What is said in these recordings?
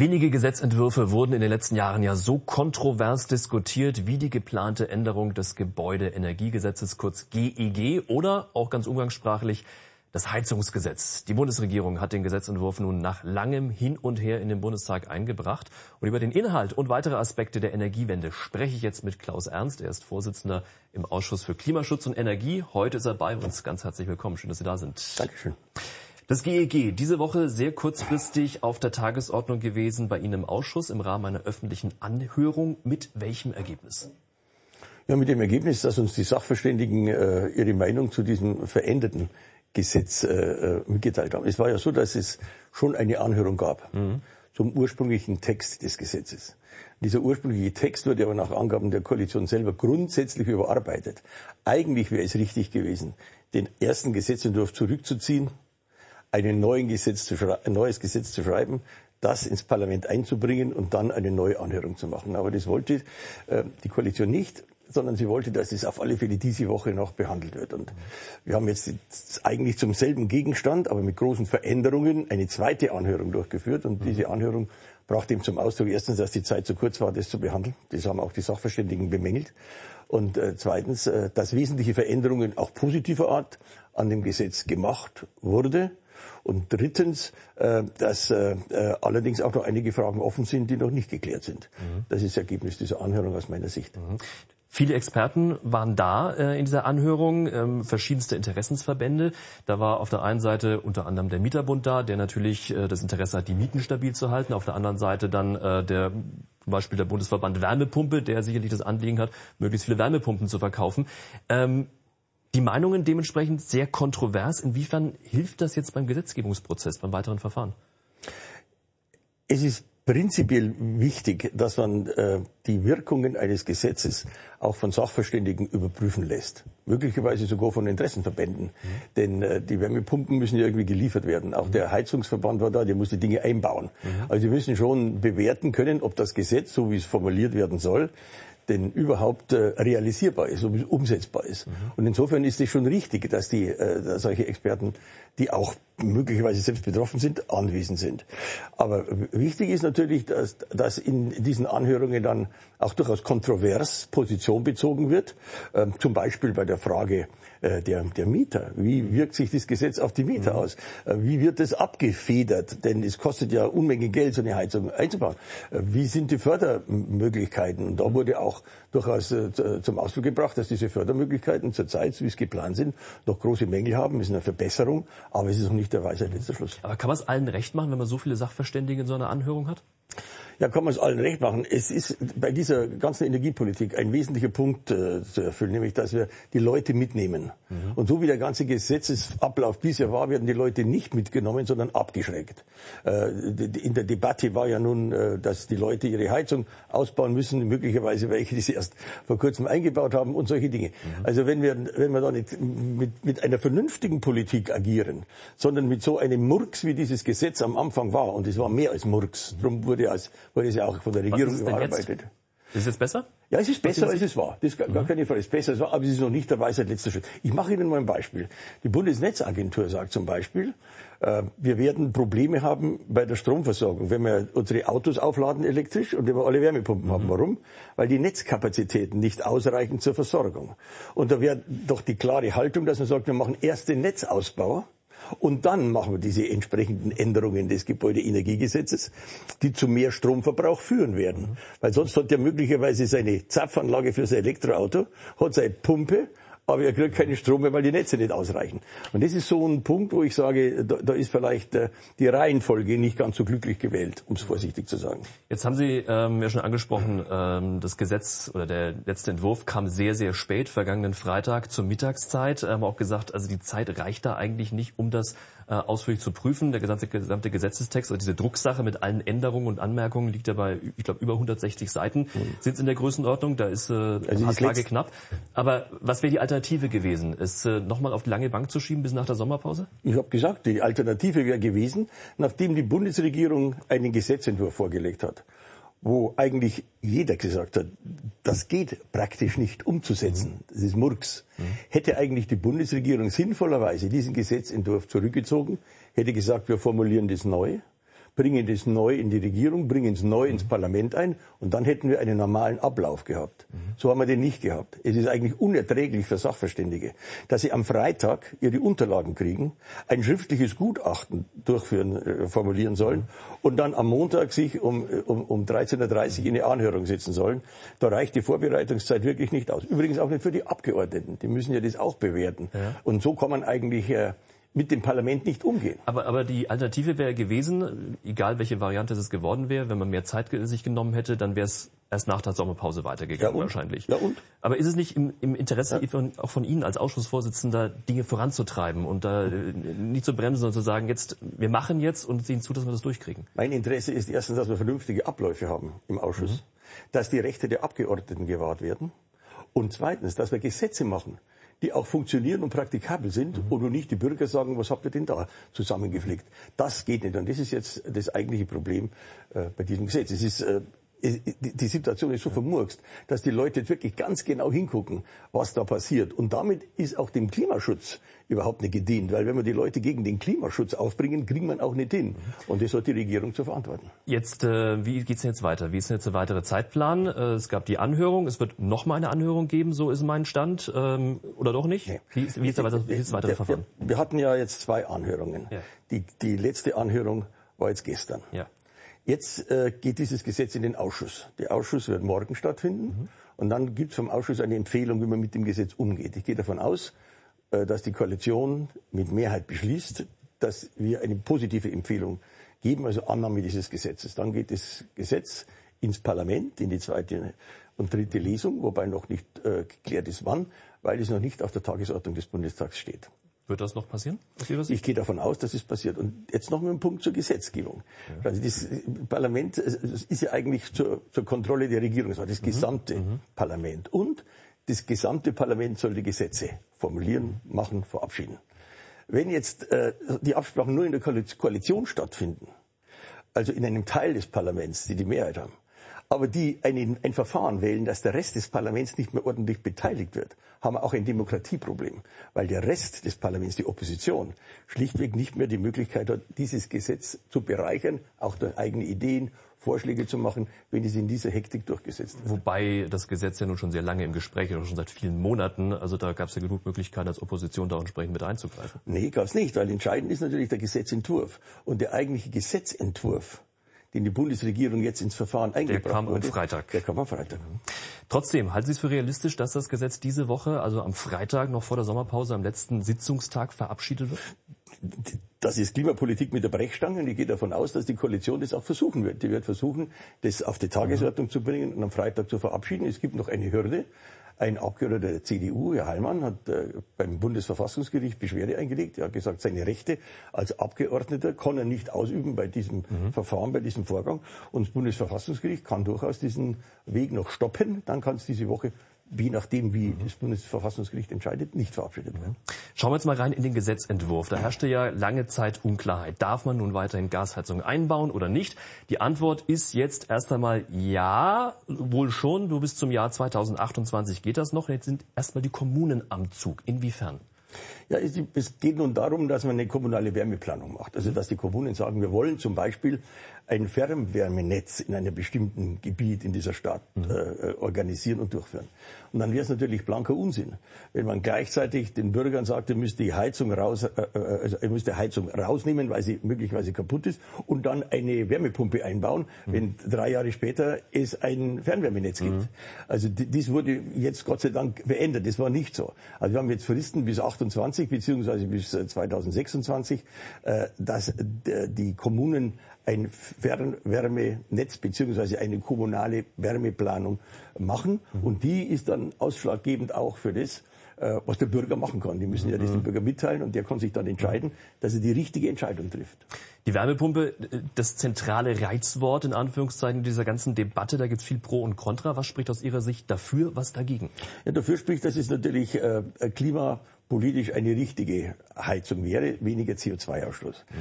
Wenige Gesetzentwürfe wurden in den letzten Jahren ja so kontrovers diskutiert wie die geplante Änderung des Gebäudeenergiegesetzes kurz GEG oder auch ganz umgangssprachlich das Heizungsgesetz. Die Bundesregierung hat den Gesetzentwurf nun nach langem Hin und Her in den Bundestag eingebracht. Und über den Inhalt und weitere Aspekte der Energiewende spreche ich jetzt mit Klaus Ernst. Er ist Vorsitzender im Ausschuss für Klimaschutz und Energie. Heute ist er bei uns. Ganz herzlich willkommen. Schön, dass Sie da sind. Dankeschön. Das GEG, diese Woche sehr kurzfristig auf der Tagesordnung gewesen bei Ihnen im Ausschuss im Rahmen einer öffentlichen Anhörung. Mit welchem Ergebnis? Ja, mit dem Ergebnis, dass uns die Sachverständigen äh, ihre Meinung zu diesem veränderten Gesetz äh, äh, mitgeteilt haben. Es war ja so, dass es schon eine Anhörung gab mhm. zum ursprünglichen Text des Gesetzes. Dieser ursprüngliche Text wurde aber nach Angaben der Koalition selber grundsätzlich überarbeitet. Eigentlich wäre es richtig gewesen, den ersten Gesetzentwurf zurückzuziehen einen neuen Gesetz ein neues Gesetz zu schreiben, das ins Parlament einzubringen und dann eine neue Anhörung zu machen. Aber das wollte äh, die Koalition nicht, sondern sie wollte, dass es auf alle Fälle diese Woche noch behandelt wird. Und wir haben jetzt eigentlich zum selben Gegenstand, aber mit großen Veränderungen, eine zweite Anhörung durchgeführt. Und diese Anhörung brachte ihm zum Ausdruck erstens, dass die Zeit zu kurz war, das zu behandeln. Das haben auch die Sachverständigen bemängelt. Und äh, zweitens, äh, dass wesentliche Veränderungen auch positiver Art an dem Gesetz gemacht wurde und drittens, äh, dass äh, äh, allerdings auch noch einige Fragen offen sind, die noch nicht geklärt sind. Mhm. Das ist das Ergebnis dieser Anhörung aus meiner Sicht. Mhm. Viele Experten waren da äh, in dieser Anhörung, ähm, verschiedenste Interessensverbände. Da war auf der einen Seite unter anderem der Mieterbund da, der natürlich äh, das Interesse hat, die Mieten stabil zu halten. Auf der anderen Seite dann äh, der zum Beispiel der Bundesverband Wärmepumpe, der sicherlich das Anliegen hat, möglichst viele Wärmepumpen zu verkaufen. Ähm, die Meinungen dementsprechend sehr kontrovers. Inwiefern hilft das jetzt beim Gesetzgebungsprozess, beim weiteren Verfahren? Es ist prinzipiell wichtig, dass man äh, die Wirkungen eines Gesetzes auch von Sachverständigen überprüfen lässt. Möglicherweise sogar von Interessenverbänden. Mhm. Denn äh, die Wärmepumpen müssen ja irgendwie geliefert werden. Auch mhm. der Heizungsverband war da, der muss die Dinge einbauen. Mhm. Also wir müssen schon bewerten können, ob das Gesetz, so wie es formuliert werden soll, denn überhaupt äh, realisierbar ist, umsetzbar ist. Mhm. Und insofern ist es schon richtig, dass die äh, solche Experten, die auch möglicherweise selbst betroffen sind, anwesend sind. Aber wichtig ist natürlich, dass, dass in diesen Anhörungen dann auch durchaus kontrovers Position bezogen wird. Ähm, zum Beispiel bei der Frage äh, der, der Mieter. Wie wirkt sich das Gesetz auf die Mieter mhm. aus? Äh, wie wird das abgefedert? Denn es kostet ja Unmengen Geld, so eine Heizung einzubauen. Äh, wie sind die Fördermöglichkeiten? Und da wurde auch durchaus zum Ausdruck gebracht, dass diese Fördermöglichkeiten zurzeit, wie es geplant sind, noch große Mängel haben. Es ist eine Verbesserung, aber es ist noch nicht der Weisheit letzter Schluss. Aber kann man es allen recht machen, wenn man so viele Sachverständige in so einer Anhörung hat? Ja, kann man es allen recht machen. Es ist bei dieser ganzen Energiepolitik ein wesentlicher Punkt äh, zu erfüllen, nämlich dass wir die Leute mitnehmen. Mhm. Und so wie der ganze Gesetzesablauf bisher war, werden die Leute nicht mitgenommen, sondern abgeschreckt. Äh, in der Debatte war ja nun, äh, dass die Leute ihre Heizung ausbauen müssen, möglicherweise welche, die sie erst vor kurzem eingebaut haben und solche Dinge. Mhm. Also wenn wir, wenn wir da nicht mit, mit einer vernünftigen Politik agieren, sondern mit so einem Murks, wie dieses Gesetz am Anfang war, und es war mehr als Murks, darum wurde als wurde es ja auch von der Regierung überarbeitet. Ist es jetzt besser? Ja, es ist besser, als es war. Das ist gar, gar mhm. keine Frage. Es ist besser, als es war, aber es ist noch nicht der Weisheit letzter Schritt. Ich mache Ihnen mal ein Beispiel. Die Bundesnetzagentur sagt zum Beispiel, äh, wir werden Probleme haben bei der Stromversorgung, wenn wir unsere Autos aufladen elektrisch und wenn wir alle Wärmepumpen mhm. haben. Warum? Weil die Netzkapazitäten nicht ausreichen zur Versorgung. Und da wäre doch die klare Haltung, dass man sagt, wir machen erst den Netzausbau und dann machen wir diese entsprechenden Änderungen des Gebäudeenergiegesetzes, die zu mehr Stromverbrauch führen werden. Weil sonst hat er möglicherweise seine Zapfanlage für sein Elektroauto, hat seine Pumpe, aber er kriegt keinen Strom mehr, weil die Netze nicht ausreichen. Und das ist so ein Punkt, wo ich sage, da, da ist vielleicht äh, die Reihenfolge nicht ganz so glücklich gewählt, um es vorsichtig zu sagen. Jetzt haben Sie ähm, ja schon angesprochen, ähm, das Gesetz oder der letzte Entwurf kam sehr, sehr spät, vergangenen Freitag zur Mittagszeit. Haben auch gesagt, also die Zeit reicht da eigentlich nicht, um das äh, ausführlich zu prüfen. Der gesamte, gesamte Gesetzestext, also diese Drucksache mit allen Änderungen und Anmerkungen liegt ja bei, ich glaube, über 160 Seiten mhm. sind in der Größenordnung. Da ist äh, also ein Tage knapp. Aber was wäre die Alternative gewesen? Es äh, nochmal auf die lange Bank zu schieben bis nach der Sommerpause? Ich habe gesagt, die Alternative wäre gewesen, nachdem die Bundesregierung einen Gesetzentwurf vorgelegt hat wo eigentlich jeder gesagt hat, das geht praktisch nicht umzusetzen. Das ist Murks. Mhm. Hätte eigentlich die Bundesregierung sinnvollerweise diesen Gesetzentwurf zurückgezogen, hätte gesagt, wir formulieren das neu, bringen das neu in die Regierung, bringen es neu ins Parlament ein und dann hätten wir einen normalen Ablauf gehabt. So haben wir den nicht gehabt. Es ist eigentlich unerträglich für Sachverständige, dass sie am Freitag ihre Unterlagen kriegen, ein schriftliches Gutachten durchführen, äh, formulieren sollen und dann am Montag sich um, um, um 13.30 Uhr in eine Anhörung setzen sollen. Da reicht die Vorbereitungszeit wirklich nicht aus. Übrigens auch nicht für die Abgeordneten. Die müssen ja das auch bewerten. Ja. Und so kann man eigentlich äh, mit dem Parlament nicht umgehen. Aber, aber die Alternative wäre gewesen, egal welche Variante es geworden wäre, wenn man mehr Zeit sich genommen hätte, dann wäre es erst nach der Sommerpause weitergegangen ja wahrscheinlich. Ja und? Aber ist es nicht im, im Interesse ja. von, auch von Ihnen als Ausschussvorsitzender, Dinge voranzutreiben und da äh, nicht zu bremsen, sondern zu sagen, jetzt wir machen jetzt und sehen zu, dass wir das durchkriegen? Mein Interesse ist erstens, dass wir vernünftige Abläufe haben im Ausschuss, mhm. dass die Rechte der Abgeordneten gewahrt werden und zweitens, dass wir Gesetze machen, die auch funktionieren und praktikabel sind mhm. und nicht die Bürger sagen, was habt ihr denn da zusammengepflegt? Das geht nicht. Und das ist jetzt das eigentliche Problem äh, bei diesem Gesetz. Es ist äh, die Situation ist so vermurkst, dass die Leute wirklich ganz genau hingucken, was da passiert. Und damit ist auch dem Klimaschutz überhaupt nicht gedient, weil wenn wir die Leute gegen den Klimaschutz aufbringen, kriegen man auch nicht hin. Und das hat die Regierung zu verantworten. Jetzt, äh, wie geht's jetzt weiter? Wie ist denn jetzt der weitere Zeitplan? Äh, es gab die Anhörung, es wird noch mal eine Anhörung geben, so ist mein Stand, ähm, oder doch nicht? Nee. Wie, ist, wie ist der, wie ist das weitere Verfahren? Wir, wir, hatten ja jetzt zwei Anhörungen. Ja. Die, die letzte Anhörung war jetzt gestern. Ja. Jetzt äh, geht dieses Gesetz in den Ausschuss. Der Ausschuss wird morgen stattfinden. Mhm. Und dann gibt es vom Ausschuss eine Empfehlung, wie man mit dem Gesetz umgeht. Ich gehe davon aus, äh, dass die Koalition mit Mehrheit beschließt, dass wir eine positive Empfehlung geben, also Annahme dieses Gesetzes. Dann geht das Gesetz ins Parlament, in die zweite und dritte Lesung, wobei noch nicht äh, geklärt ist, wann, weil es noch nicht auf der Tagesordnung des Bundestags steht. Wird das noch passieren? Ich gehe davon aus, dass es passiert. Und jetzt noch mal ein Punkt zur Gesetzgebung. Ja. Also das Parlament ist ja eigentlich zur, zur Kontrolle der Regierung, das war das mhm. gesamte mhm. Parlament. Und das gesamte Parlament soll die Gesetze formulieren, machen, verabschieden. Wenn jetzt äh, die Absprachen nur in der Koalition stattfinden, also in einem Teil des Parlaments, die die Mehrheit haben, aber die ein, ein Verfahren wählen, dass der Rest des Parlaments nicht mehr ordentlich beteiligt wird, haben wir auch ein Demokratieproblem, weil der Rest des Parlaments, die Opposition, schlichtweg nicht mehr die Möglichkeit hat, dieses Gesetz zu bereichern, auch durch eigene Ideen, Vorschläge zu machen, wenn es in dieser Hektik durchgesetzt wird. Wobei das Gesetz ja nun schon sehr lange im Gespräch ist, schon seit vielen Monaten. Also da gab es ja genug Möglichkeiten, als Opposition da entsprechend mit einzugreifen. Nee, gab es nicht, weil entscheidend ist natürlich der Gesetzentwurf. Und der eigentliche Gesetzentwurf den die Bundesregierung jetzt ins Verfahren eingebracht Der kam am Freitag. Der kam am Freitag. Trotzdem, halten Sie es für realistisch, dass das Gesetz diese Woche, also am Freitag noch vor der Sommerpause, am letzten Sitzungstag verabschiedet wird? Das ist Klimapolitik mit der Brechstange und ich gehe davon aus, dass die Koalition das auch versuchen wird. Die wird versuchen, das auf die Tagesordnung mhm. zu bringen und am Freitag zu verabschieden. Es gibt noch eine Hürde. Ein Abgeordneter der CDU, Herr Heilmann, hat äh, beim Bundesverfassungsgericht Beschwerde eingelegt. Er hat gesagt, seine Rechte als Abgeordneter kann er nicht ausüben bei diesem mhm. Verfahren, bei diesem Vorgang. Und das Bundesverfassungsgericht kann durchaus diesen Weg noch stoppen. Dann kann es diese Woche je nachdem, wie das Bundesverfassungsgericht entscheidet, nicht verabschiedet werden. Schauen wir jetzt mal rein in den Gesetzentwurf. Da herrschte ja lange Zeit Unklarheit. Darf man nun weiterhin Gasheizungen einbauen oder nicht? Die Antwort ist jetzt erst einmal ja, wohl schon. Du bis zum Jahr 2028 geht das noch. Jetzt sind erstmal die Kommunen am Zug. Inwiefern? Ja, es geht nun darum, dass man eine kommunale Wärmeplanung macht. Also, dass die Kommunen sagen, wir wollen zum Beispiel ein Fernwärmenetz in einem bestimmten Gebiet in dieser Stadt mhm. äh, organisieren und durchführen. Und dann wäre es natürlich blanker Unsinn, wenn man gleichzeitig den Bürgern sagt, ihr müsst die Heizung raus, äh, äh, also ihr müsst die Heizung rausnehmen, weil sie möglicherweise kaputt ist, und dann eine Wärmepumpe einbauen, mhm. wenn drei Jahre später es ein Fernwärmenetz gibt. Mhm. Also dies wurde jetzt Gott sei Dank beendet. Das war nicht so. Also wir haben jetzt Fristen bis 28 beziehungsweise bis 2026, äh, dass die Kommunen ein Fernwärmenetz beziehungsweise eine kommunale Wärmeplanung machen. Mhm. Und die ist dann ausschlaggebend auch für das, äh, was der Bürger machen kann. Die müssen mhm. ja das dem Bürger mitteilen und der kann sich dann entscheiden, dass er die richtige Entscheidung trifft. Die Wärmepumpe, das zentrale Reizwort in Anführungszeichen dieser ganzen Debatte, da gibt es viel Pro und Contra. Was spricht aus Ihrer Sicht dafür, was dagegen? Ja, dafür spricht, dass es natürlich äh, klimapolitisch eine richtige Heizung wäre, weniger CO2-Ausstoß. Mhm.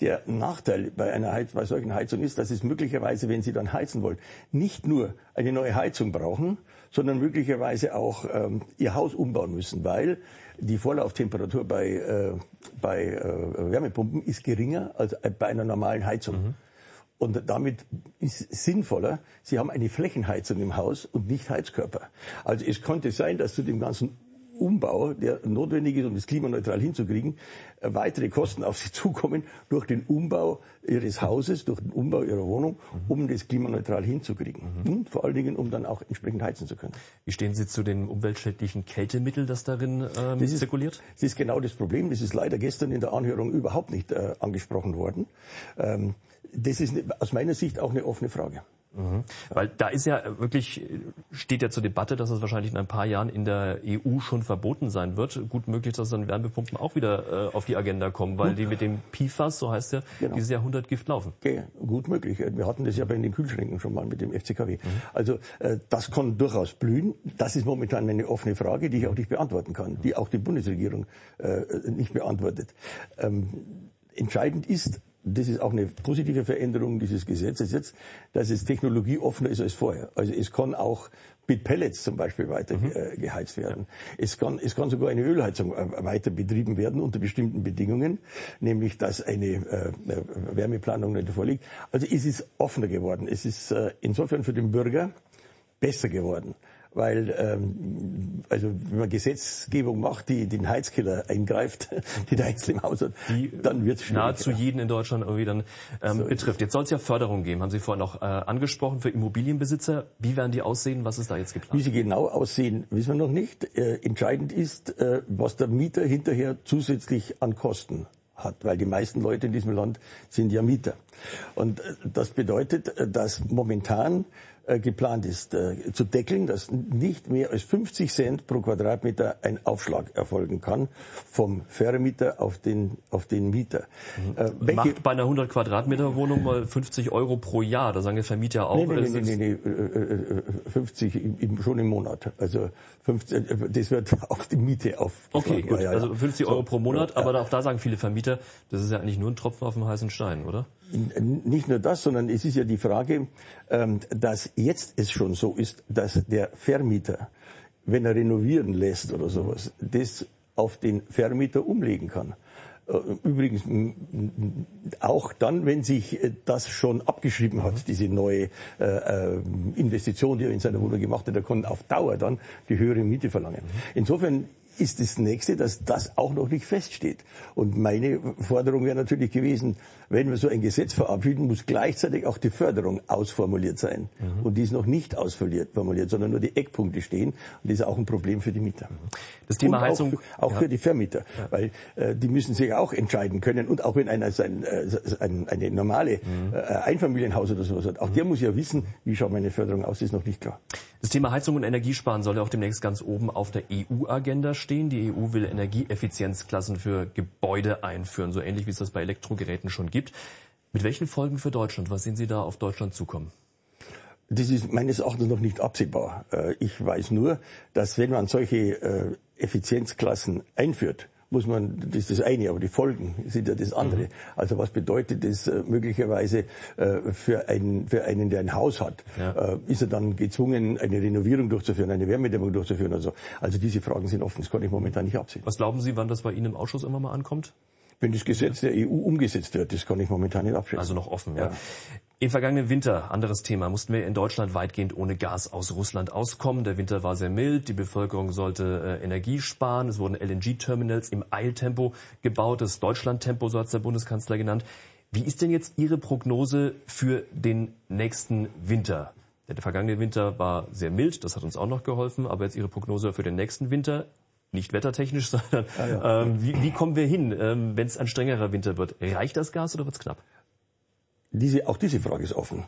Der Nachteil bei einer Heiz bei solchen Heizungen ist, dass es möglicherweise, wenn Sie dann heizen wollen, nicht nur eine neue Heizung brauchen, sondern möglicherweise auch ähm, Ihr Haus umbauen müssen, weil die Vorlauftemperatur bei, äh, bei äh, Wärmepumpen ist geringer als bei einer normalen Heizung. Mhm. Und damit ist sinnvoller, Sie haben eine Flächenheizung im Haus und nicht Heizkörper. Also es könnte sein, dass zu dem ganzen Umbau, der notwendig ist, um das klimaneutral hinzukriegen, äh, weitere Kosten auf Sie zukommen durch den Umbau Ihres Hauses, durch den Umbau Ihrer Wohnung, um das klimaneutral hinzukriegen. Mhm. Und vor allen Dingen, um dann auch entsprechend heizen zu können. Wie stehen Sie zu dem umweltschädlichen Kältemittel, das darin ähm, das ist, zirkuliert? Das ist genau das Problem. Das ist leider gestern in der Anhörung überhaupt nicht äh, angesprochen worden. Ähm, das ist aus meiner Sicht auch eine offene Frage. Mhm. Weil da ist ja wirklich, steht ja zur Debatte, dass es wahrscheinlich in ein paar Jahren in der EU schon verboten sein wird. Gut möglich, dass dann Wärmepumpen auch wieder äh, auf die Agenda kommen, weil gut. die mit dem PFAS, so heißt ja, genau. dieses Jahrhundert Gift laufen. Okay, gut möglich. Wir hatten das ja bei den Kühlschränken schon mal mit dem FCKW. Mhm. Also äh, das kann durchaus blühen. Das ist momentan eine offene Frage, die ich auch nicht beantworten kann, die auch die Bundesregierung äh, nicht beantwortet. Ähm, entscheidend ist, das ist auch eine positive Veränderung dieses Gesetzes jetzt, dass es technologieoffener ist als vorher. Also es kann auch mit Pellets zum Beispiel weiter mhm. äh, geheizt werden. Es kann, es kann sogar eine Ölheizung äh, weiter betrieben werden unter bestimmten Bedingungen, nämlich dass eine äh, äh, Wärmeplanung nicht vorliegt. Also es ist offener geworden. Es ist äh, insofern für den Bürger besser geworden weil ähm, also wenn man Gesetzgebung macht, die den Heizkiller eingreift, die der Heizl im Haus hat, die dann wird es nahezu jeden in Deutschland irgendwie dann ähm, so betrifft. Jetzt soll es ja Förderung geben, haben Sie vorhin auch äh, angesprochen für Immobilienbesitzer. Wie werden die aussehen? Was ist da jetzt geplant? Wie sie genau aussehen, wissen wir noch nicht. Äh, entscheidend ist, äh, was der Mieter hinterher zusätzlich an Kosten hat, weil die meisten Leute in diesem Land sind ja Mieter. Und äh, das bedeutet, äh, dass momentan geplant ist, äh, zu deckeln, dass nicht mehr als 50 Cent pro Quadratmeter ein Aufschlag erfolgen kann vom Vermieter auf den, auf den Mieter. Mhm. Äh, Macht bei einer 100 Quadratmeter Wohnung mal 50 Euro pro Jahr, da sagen die Vermieter auch. Nee, nee, nee, nee, nee, 50 im, schon im Monat. Also 50, das wird auf die Miete auf. Okay, gut, also 50 Euro pro Monat, aber auch da sagen viele Vermieter, das ist ja eigentlich nur ein Tropfen auf dem heißen Stein, oder? Nicht nur das, sondern es ist ja die Frage, ähm, dass jetzt es schon so ist, dass der Vermieter, wenn er renovieren lässt oder sowas, das auf den Vermieter umlegen kann. Äh, übrigens auch dann, wenn sich äh, das schon abgeschrieben hat, mhm. diese neue äh, Investition, die er in seiner Wohnung gemacht hat, er kann auf Dauer dann die höhere Miete verlangen. Mhm. Insofern ist das nächste, dass das auch noch nicht feststeht. Und meine Forderung wäre natürlich gewesen, wenn wir so ein Gesetz verabschieden, muss gleichzeitig auch die Förderung ausformuliert sein. Mhm. Und die ist noch nicht ausformuliert, sondern nur die Eckpunkte stehen. Und das ist auch ein Problem für die Mieter. Mhm. Das Thema und Heizung. Auch, auch ja. für die Vermieter. Ja. Weil äh, die müssen sich auch entscheiden können. Und auch wenn einer sein, äh, ein, eine normale mhm. äh, Einfamilienhaus oder sowas hat, auch mhm. der muss ja wissen, wie schaut meine Förderung aus, ist noch nicht klar. Das Thema Heizung und Energiesparen soll ja auch demnächst ganz oben auf der EU-Agenda stehen. Die EU will Energieeffizienzklassen für Gebäude einführen, so ähnlich wie es das bei Elektrogeräten schon gibt. Mit welchen Folgen für Deutschland? Was sehen Sie da auf Deutschland zukommen? Das ist meines Erachtens noch nicht absehbar. Äh, ich weiß nur, dass wenn man solche äh, Effizienzklassen einführt, muss man, das ist das eine, aber die Folgen sind ja das andere. Mhm. Also was bedeutet das äh, möglicherweise für einen, für einen, der ein Haus hat? Ja. ist er dann gezwungen, eine Renovierung durchzuführen, eine Wärmedämmung durchzuführen? Also, also diese Fragen sind offen, das kann ich momentan nicht absehen. Was glauben Sie, wann das bei Ihnen im Ausschuss immer mal ankommt? wenn das Gesetz der EU umgesetzt wird. Das kann ich momentan nicht abschätzen. Also noch offen, ja. ja. Im vergangenen Winter, anderes Thema, mussten wir in Deutschland weitgehend ohne Gas aus Russland auskommen. Der Winter war sehr mild, die Bevölkerung sollte äh, Energie sparen. Es wurden LNG-Terminals im Eiltempo gebaut, das Deutschlandtempo, so hat es der Bundeskanzler genannt. Wie ist denn jetzt Ihre Prognose für den nächsten Winter? Der vergangene Winter war sehr mild, das hat uns auch noch geholfen, aber jetzt Ihre Prognose für den nächsten Winter, nicht wettertechnisch, sondern ah, ja. ähm, wie, wie, kommen wir hin, ähm, wenn es ein strengerer Winter wird? Reicht das Gas oder wird es knapp? Diese, auch diese Frage ist offen.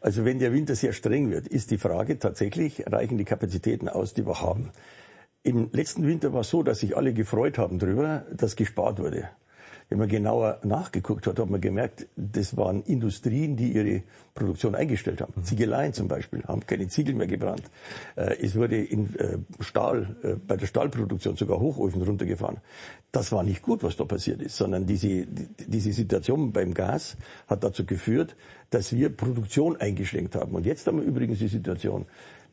Also wenn der Winter sehr streng wird, ist die Frage tatsächlich, reichen die Kapazitäten aus, die wir haben. Im letzten Winter war es so, dass sich alle gefreut haben darüber, dass gespart wurde. Wenn man genauer nachgeguckt hat, hat man gemerkt, das waren Industrien, die ihre Produktion eingestellt haben. Mhm. Ziegeleien zum Beispiel haben keine Ziegel mehr gebrannt. Äh, es wurde in äh, Stahl, äh, bei der Stahlproduktion sogar Hochöfen runtergefahren. Das war nicht gut, was da passiert ist, sondern diese, diese Situation beim Gas hat dazu geführt, dass wir Produktion eingeschränkt haben. Und jetzt haben wir übrigens die Situation,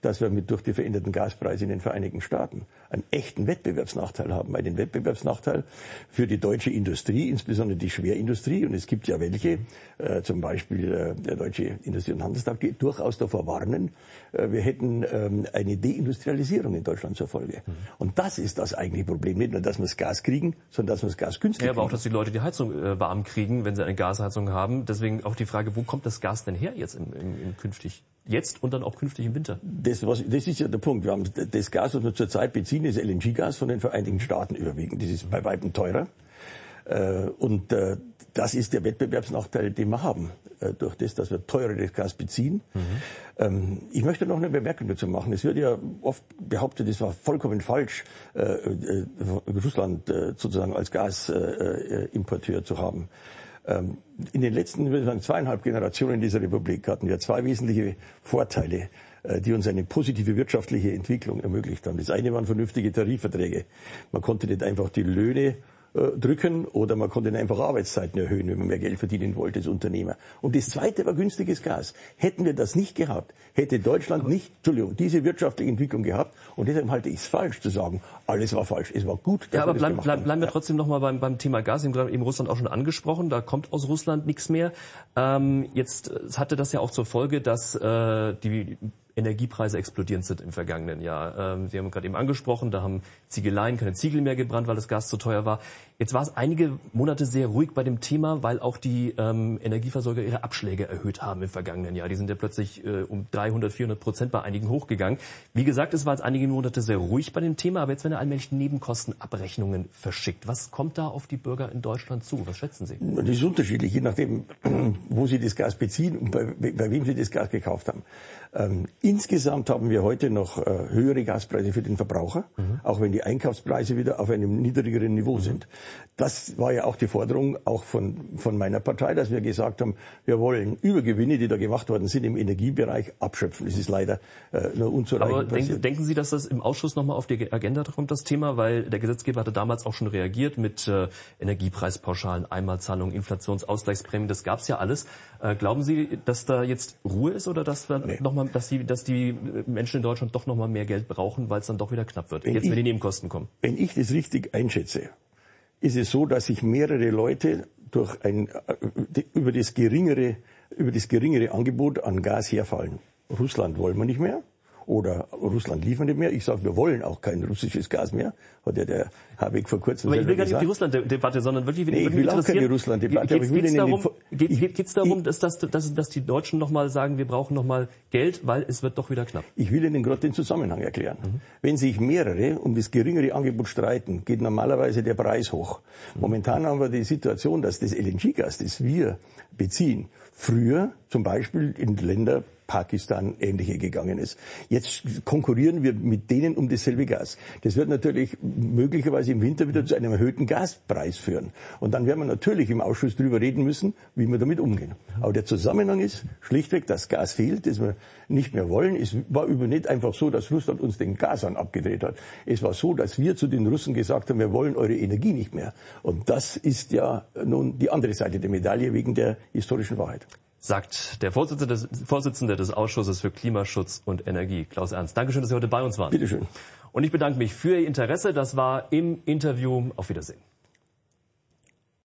dass wir mit durch die veränderten Gaspreise in den Vereinigten Staaten einen echten Wettbewerbsnachteil haben. Einen Wettbewerbsnachteil für die deutsche Industrie, insbesondere die Schwerindustrie. Und es gibt ja welche, äh, zum Beispiel äh, der Deutsche Industrie- und Handelstag, die durchaus davor warnen, äh, wir hätten ähm, eine Deindustrialisierung in Deutschland zur Folge. Mhm. Und das ist das eigentliche Problem. Nicht nur, dass wir das Gas kriegen, sondern dass wir das Gas günstig ja, aber auch, dass die Leute die Heizung äh, warm kriegen, wenn sie eine Gasheizung haben. Deswegen auch die Frage, wo kommt das Gas denn her jetzt im, im, im künftig? Jetzt und dann auch künftig im Winter? Das, was, das ist ja der Punkt. Wir haben das Gas, was wir zurzeit beziehen, ist LNG-Gas von den Vereinigten Staaten überwiegend. Das ist bei weitem teurer. Äh, und äh, das ist der Wettbewerbsnachteil, den wir haben, äh, durch das, dass wir teureres Gas beziehen. Mhm. Ich möchte noch eine Bemerkung dazu machen. Es wird ja oft behauptet, es war vollkommen falsch, Russland sozusagen als Gasimporteur zu haben. Ähm, in den letzten zweieinhalb Generationen dieser Republik hatten wir zwei wesentliche Vorteile die uns eine positive wirtschaftliche Entwicklung ermöglicht haben. Das eine waren vernünftige Tarifverträge. Man konnte nicht einfach die Löhne äh, drücken oder man konnte einfach Arbeitszeiten erhöhen, wenn man mehr Geld verdienen wollte als Unternehmer. Und das Zweite war günstiges Gas. Hätten wir das nicht gehabt, hätte Deutschland nicht, Entschuldigung, diese wirtschaftliche Entwicklung gehabt. Und deshalb halte ich es falsch zu sagen, alles war falsch. Es war gut. Ja, aber bleib, bleib, bleiben wir trotzdem nochmal beim, beim Thema Gas. Sie haben eben Russland auch schon angesprochen. Da kommt aus Russland nichts mehr. Ähm, jetzt hatte das ja auch zur Folge, dass äh, die Energiepreise explodierend sind im vergangenen Jahr. Ähm, Sie haben gerade eben angesprochen, da haben Ziegeleien keine Ziegel mehr gebrannt, weil das Gas zu teuer war. Jetzt war es einige Monate sehr ruhig bei dem Thema, weil auch die ähm, Energieversorger ihre Abschläge erhöht haben im vergangenen Jahr. Die sind ja plötzlich äh, um 300, 400 Prozent bei einigen hochgegangen. Wie gesagt, es war jetzt einige Monate sehr ruhig bei dem Thema, aber jetzt werden allmählich Nebenkostenabrechnungen verschickt. Was kommt da auf die Bürger in Deutschland zu? Was schätzen Sie? Das ist unterschiedlich, je nachdem, wo Sie das Gas beziehen und bei, bei wem Sie das Gas gekauft haben. Ähm, insgesamt haben wir heute noch äh, höhere Gaspreise für den Verbraucher, mhm. auch wenn die Einkaufspreise wieder auf einem niedrigeren Niveau mhm. sind. Das war ja auch die Forderung auch von, von meiner Partei, dass wir gesagt haben, wir wollen Übergewinne, die da gemacht worden sind, im Energiebereich abschöpfen. Das ist leider äh, nur unzureichend Aber denken, denken Sie, dass das im Ausschuss nochmal auf die Agenda kommt, das Thema? Weil der Gesetzgeber hatte damals auch schon reagiert mit äh, Energiepreispauschalen, Einmalzahlungen, Inflationsausgleichsprämien. Das gab's ja alles. Äh, glauben Sie, dass da jetzt Ruhe ist oder dass wir nee. nochmal, dass die, dass die Menschen in Deutschland doch nochmal mehr Geld brauchen, weil es dann doch wieder knapp wird, wenn jetzt ich, wenn die Nebenkosten kommen? Wenn ich das richtig einschätze, ist es so, dass sich mehrere Leute durch ein, äh, über das geringere, über das geringere Angebot an Gas herfallen. Russland wollen wir nicht mehr oder Russland liefert nicht mehr. Ich sage, wir wollen auch kein russisches Gas mehr, hat ja der Habeck vor kurzem Aber ich will gar nicht auf die Russland-Debatte, sondern wirklich, nee, ich will auch keine Russland-Debatte. Geht es darum, geht, geht's darum dass, dass, dass, dass die Deutschen nochmal sagen, wir brauchen nochmal Geld, weil es wird doch wieder knapp? Ich will Ihnen gerade den Zusammenhang erklären. Mhm. Wenn sich mehrere um das geringere Angebot streiten, geht normalerweise der Preis hoch. Momentan haben wir die Situation, dass das LNG-Gas, das wir beziehen, früher zum Beispiel in Länder Pakistan ähnliche gegangen ist. Jetzt konkurrieren wir mit denen um dasselbe Gas. Das wird natürlich möglicherweise im Winter wieder zu einem erhöhten Gaspreis führen. Und dann werden wir natürlich im Ausschuss darüber reden müssen, wie wir damit umgehen. Aber der Zusammenhang ist schlichtweg, dass Gas fehlt, das wir nicht mehr wollen. Es war über nicht einfach so, dass Russland uns den Gasan abgedreht hat. Es war so, dass wir zu den Russen gesagt haben, wir wollen eure Energie nicht mehr. Und das ist ja nun die andere Seite der Medaille wegen der historischen Wahrheit sagt der Vorsitzende des, Vorsitzende des Ausschusses für Klimaschutz und Energie, Klaus Ernst. Dankeschön, dass Sie heute bei uns waren. Bitteschön. Und ich bedanke mich für Ihr Interesse. Das war im Interview. Auf Wiedersehen.